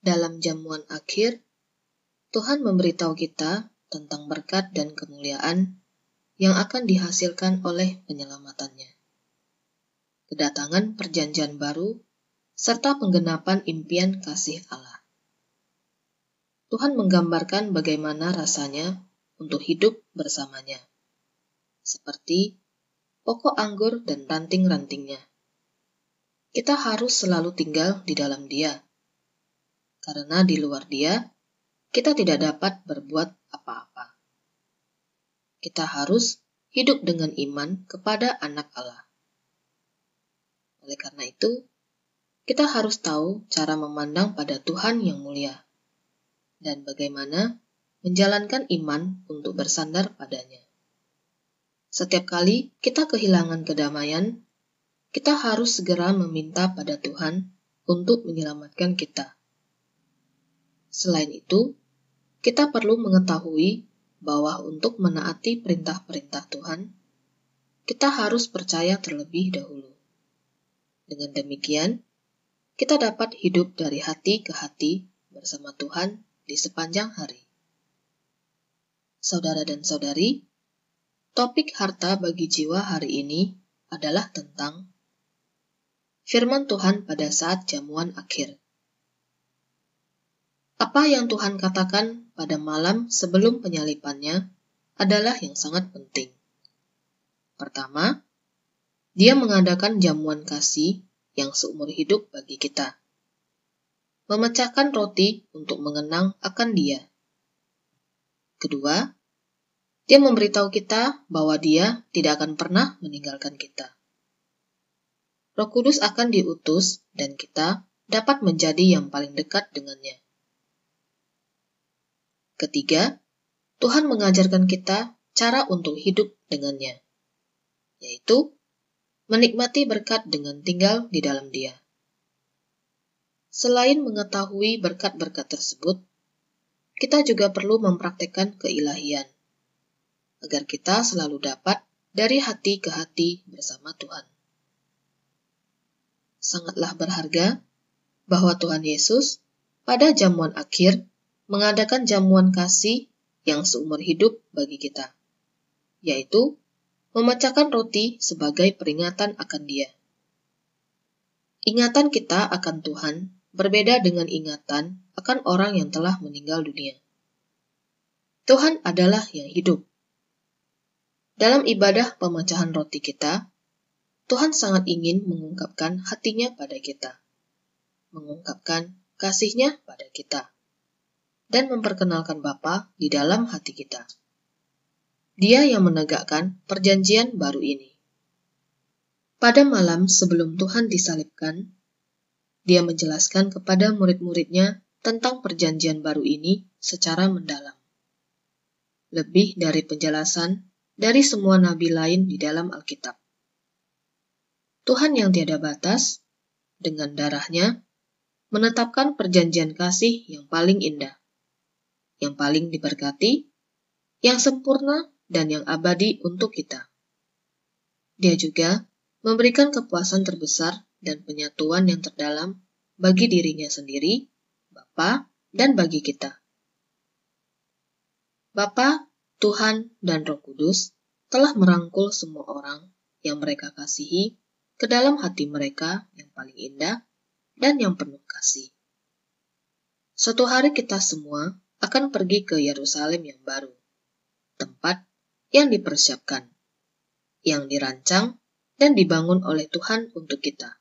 Dalam jamuan akhir, Tuhan memberitahu kita tentang berkat dan kemuliaan yang akan dihasilkan oleh penyelamatannya. Kedatangan perjanjian baru serta penggenapan impian kasih Allah. Tuhan menggambarkan bagaimana rasanya untuk hidup bersamanya, seperti pokok anggur dan ranting-rantingnya. Kita harus selalu tinggal di dalam Dia karena di luar Dia kita tidak dapat berbuat apa-apa. Kita harus hidup dengan iman kepada Anak Allah. Oleh karena itu, kita harus tahu cara memandang pada Tuhan yang mulia dan bagaimana menjalankan iman untuk bersandar padanya. Setiap kali kita kehilangan kedamaian, kita harus segera meminta pada Tuhan untuk menyelamatkan kita. Selain itu, kita perlu mengetahui bahwa untuk menaati perintah-perintah Tuhan, kita harus percaya terlebih dahulu. Dengan demikian, kita dapat hidup dari hati ke hati bersama Tuhan di sepanjang hari. Saudara dan saudari, topik harta bagi jiwa hari ini adalah tentang firman Tuhan pada saat jamuan akhir. Apa yang Tuhan katakan pada malam sebelum penyalipannya adalah yang sangat penting. Pertama, dia mengadakan jamuan kasih yang seumur hidup bagi kita. Memecahkan roti untuk mengenang akan dia. Kedua, dia memberitahu kita bahwa dia tidak akan pernah meninggalkan kita. Roh Kudus akan diutus dan kita dapat menjadi yang paling dekat dengannya. Ketiga, Tuhan mengajarkan kita cara untuk hidup dengannya, yaitu menikmati berkat dengan tinggal di dalam Dia. Selain mengetahui berkat-berkat tersebut, kita juga perlu mempraktekkan keilahian, agar kita selalu dapat dari hati ke hati bersama Tuhan. Sangatlah berharga bahwa Tuhan Yesus pada jamuan akhir mengadakan jamuan kasih yang seumur hidup bagi kita, yaitu memecahkan roti sebagai peringatan akan Dia. Ingatan kita akan Tuhan berbeda dengan ingatan akan orang yang telah meninggal dunia. Tuhan adalah yang hidup. Dalam ibadah pemecahan roti kita, Tuhan sangat ingin mengungkapkan hatinya pada kita, mengungkapkan kasihnya pada kita dan memperkenalkan Bapa di dalam hati kita. Dia yang menegakkan perjanjian baru ini. Pada malam sebelum Tuhan disalibkan, dia menjelaskan kepada murid-muridnya tentang perjanjian baru ini secara mendalam. Lebih dari penjelasan dari semua nabi lain di dalam Alkitab. Tuhan yang tiada batas, dengan darahnya, menetapkan perjanjian kasih yang paling indah yang paling diberkati, yang sempurna, dan yang abadi untuk kita. Dia juga memberikan kepuasan terbesar dan penyatuan yang terdalam bagi dirinya sendiri, Bapa, dan bagi kita. Bapa, Tuhan, dan Roh Kudus telah merangkul semua orang yang mereka kasihi ke dalam hati mereka yang paling indah dan yang penuh kasih. Suatu hari kita semua akan pergi ke Yerusalem yang baru, tempat yang dipersiapkan, yang dirancang dan dibangun oleh Tuhan untuk kita.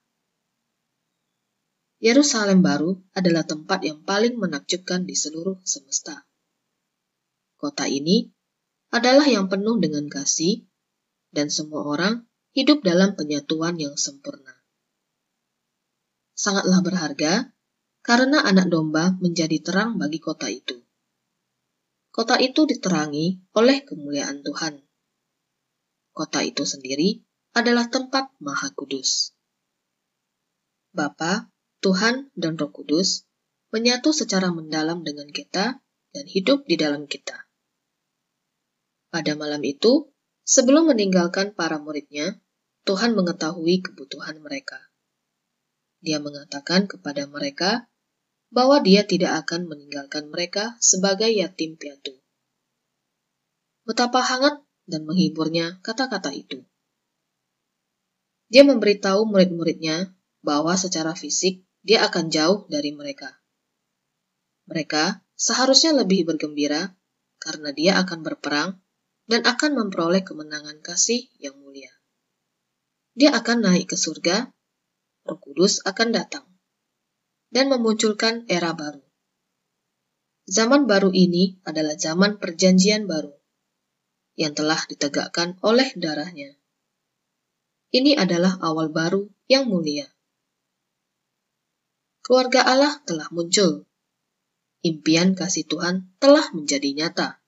Yerusalem baru adalah tempat yang paling menakjubkan di seluruh semesta. Kota ini adalah yang penuh dengan kasih, dan semua orang hidup dalam penyatuan yang sempurna. Sangatlah berharga karena anak domba menjadi terang bagi kota itu kota itu diterangi oleh kemuliaan Tuhan. Kota itu sendiri adalah tempat Maha Kudus. Bapa, Tuhan, dan Roh Kudus menyatu secara mendalam dengan kita dan hidup di dalam kita. Pada malam itu, sebelum meninggalkan para muridnya, Tuhan mengetahui kebutuhan mereka. Dia mengatakan kepada mereka bahwa Dia tidak akan meninggalkan mereka sebagai yatim piatu. Betapa hangat dan menghiburnya kata-kata itu. Dia memberitahu murid-muridnya bahwa secara fisik dia akan jauh dari mereka. Mereka seharusnya lebih bergembira karena dia akan berperang dan akan memperoleh kemenangan kasih yang mulia. Dia akan naik ke surga, Roh Kudus akan datang dan memunculkan era baru. Zaman baru ini adalah zaman perjanjian baru yang telah ditegakkan oleh darahnya. Ini adalah awal baru yang mulia. Keluarga Allah telah muncul. Impian kasih Tuhan telah menjadi nyata.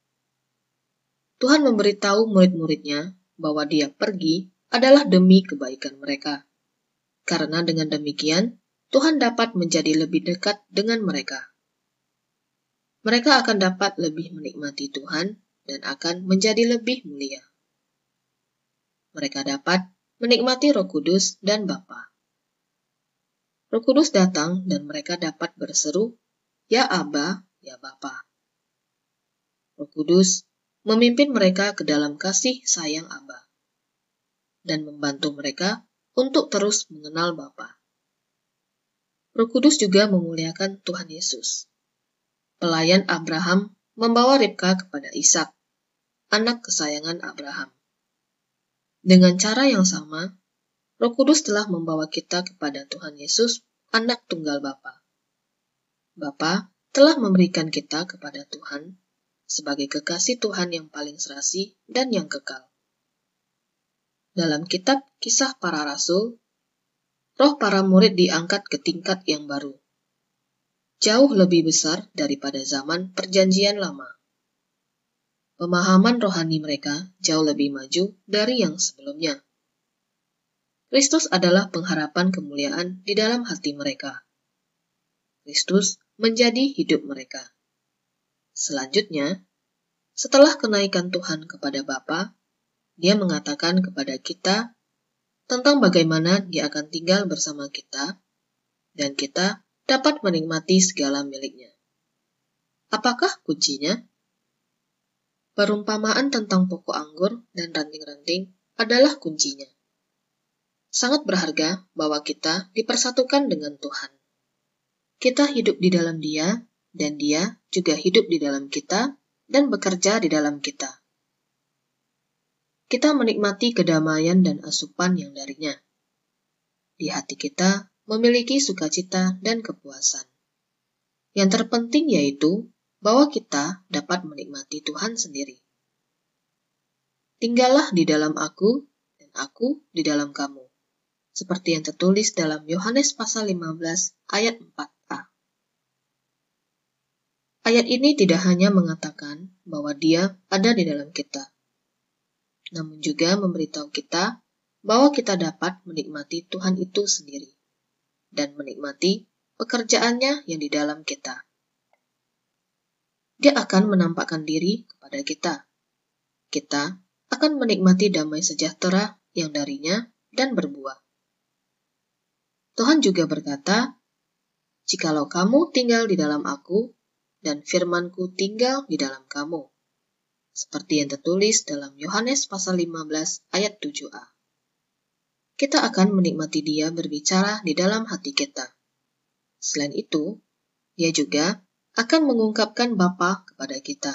Tuhan memberitahu murid-muridnya bahwa dia pergi adalah demi kebaikan mereka. Karena dengan demikian, Tuhan dapat menjadi lebih dekat dengan mereka. Mereka akan dapat lebih menikmati Tuhan dan akan menjadi lebih mulia. Mereka dapat menikmati Roh Kudus dan Bapa. Roh Kudus datang dan mereka dapat berseru, "Ya Aba, ya Bapa." Roh Kudus memimpin mereka ke dalam kasih sayang Aba, dan membantu mereka untuk terus mengenal Bapa. Roh Kudus juga memuliakan Tuhan Yesus. Pelayan Abraham membawa Ribka kepada Ishak, anak kesayangan Abraham. Dengan cara yang sama, Roh Kudus telah membawa kita kepada Tuhan Yesus, anak tunggal Bapa. Bapa telah memberikan kita kepada Tuhan sebagai kekasih Tuhan yang paling serasi dan yang kekal. Dalam kitab Kisah Para Rasul, roh para murid diangkat ke tingkat yang baru, jauh lebih besar daripada zaman Perjanjian Lama. Pemahaman rohani mereka jauh lebih maju dari yang sebelumnya. Kristus adalah pengharapan kemuliaan di dalam hati mereka. Kristus menjadi hidup mereka. Selanjutnya, setelah kenaikan Tuhan kepada Bapa, dia mengatakan kepada kita tentang bagaimana dia akan tinggal bersama kita dan kita dapat menikmati segala miliknya. Apakah kuncinya? Perumpamaan tentang pokok anggur dan ranting-ranting adalah kuncinya. Sangat berharga bahwa kita dipersatukan dengan Tuhan. Kita hidup di dalam Dia, dan Dia juga hidup di dalam kita, dan bekerja di dalam kita. Kita menikmati kedamaian dan asupan yang darinya. Di hati kita memiliki sukacita dan kepuasan. Yang terpenting yaitu bahwa kita dapat menikmati Tuhan sendiri. Tinggallah di dalam aku dan aku di dalam kamu. Seperti yang tertulis dalam Yohanes pasal 15 ayat 4. Ayat ini tidak hanya mengatakan bahwa Dia ada di dalam kita, namun juga memberitahu kita bahwa kita dapat menikmati Tuhan itu sendiri dan menikmati pekerjaannya yang di dalam kita. Dia akan menampakkan diri kepada kita. Kita akan menikmati damai sejahtera yang darinya dan berbuah. Tuhan juga berkata, "Jikalau kamu tinggal di dalam Aku dan firmanku tinggal di dalam kamu. Seperti yang tertulis dalam Yohanes pasal 15 ayat 7a. Kita akan menikmati dia berbicara di dalam hati kita. Selain itu, dia juga akan mengungkapkan Bapa kepada kita.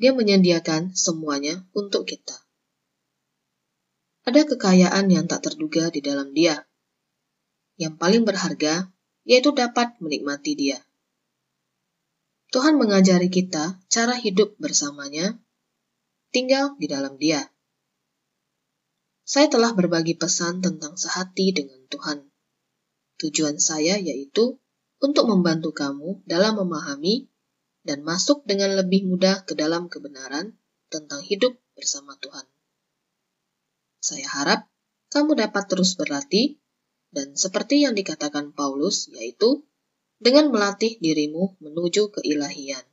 Dia menyediakan semuanya untuk kita. Ada kekayaan yang tak terduga di dalam dia. Yang paling berharga yaitu dapat menikmati dia. Tuhan mengajari kita cara hidup bersamanya, tinggal di dalam Dia. Saya telah berbagi pesan tentang sehati dengan Tuhan. Tujuan saya yaitu untuk membantu kamu dalam memahami dan masuk dengan lebih mudah ke dalam kebenaran tentang hidup bersama Tuhan. Saya harap kamu dapat terus berlatih dan seperti yang dikatakan Paulus, yaitu dengan melatih dirimu menuju keilahian.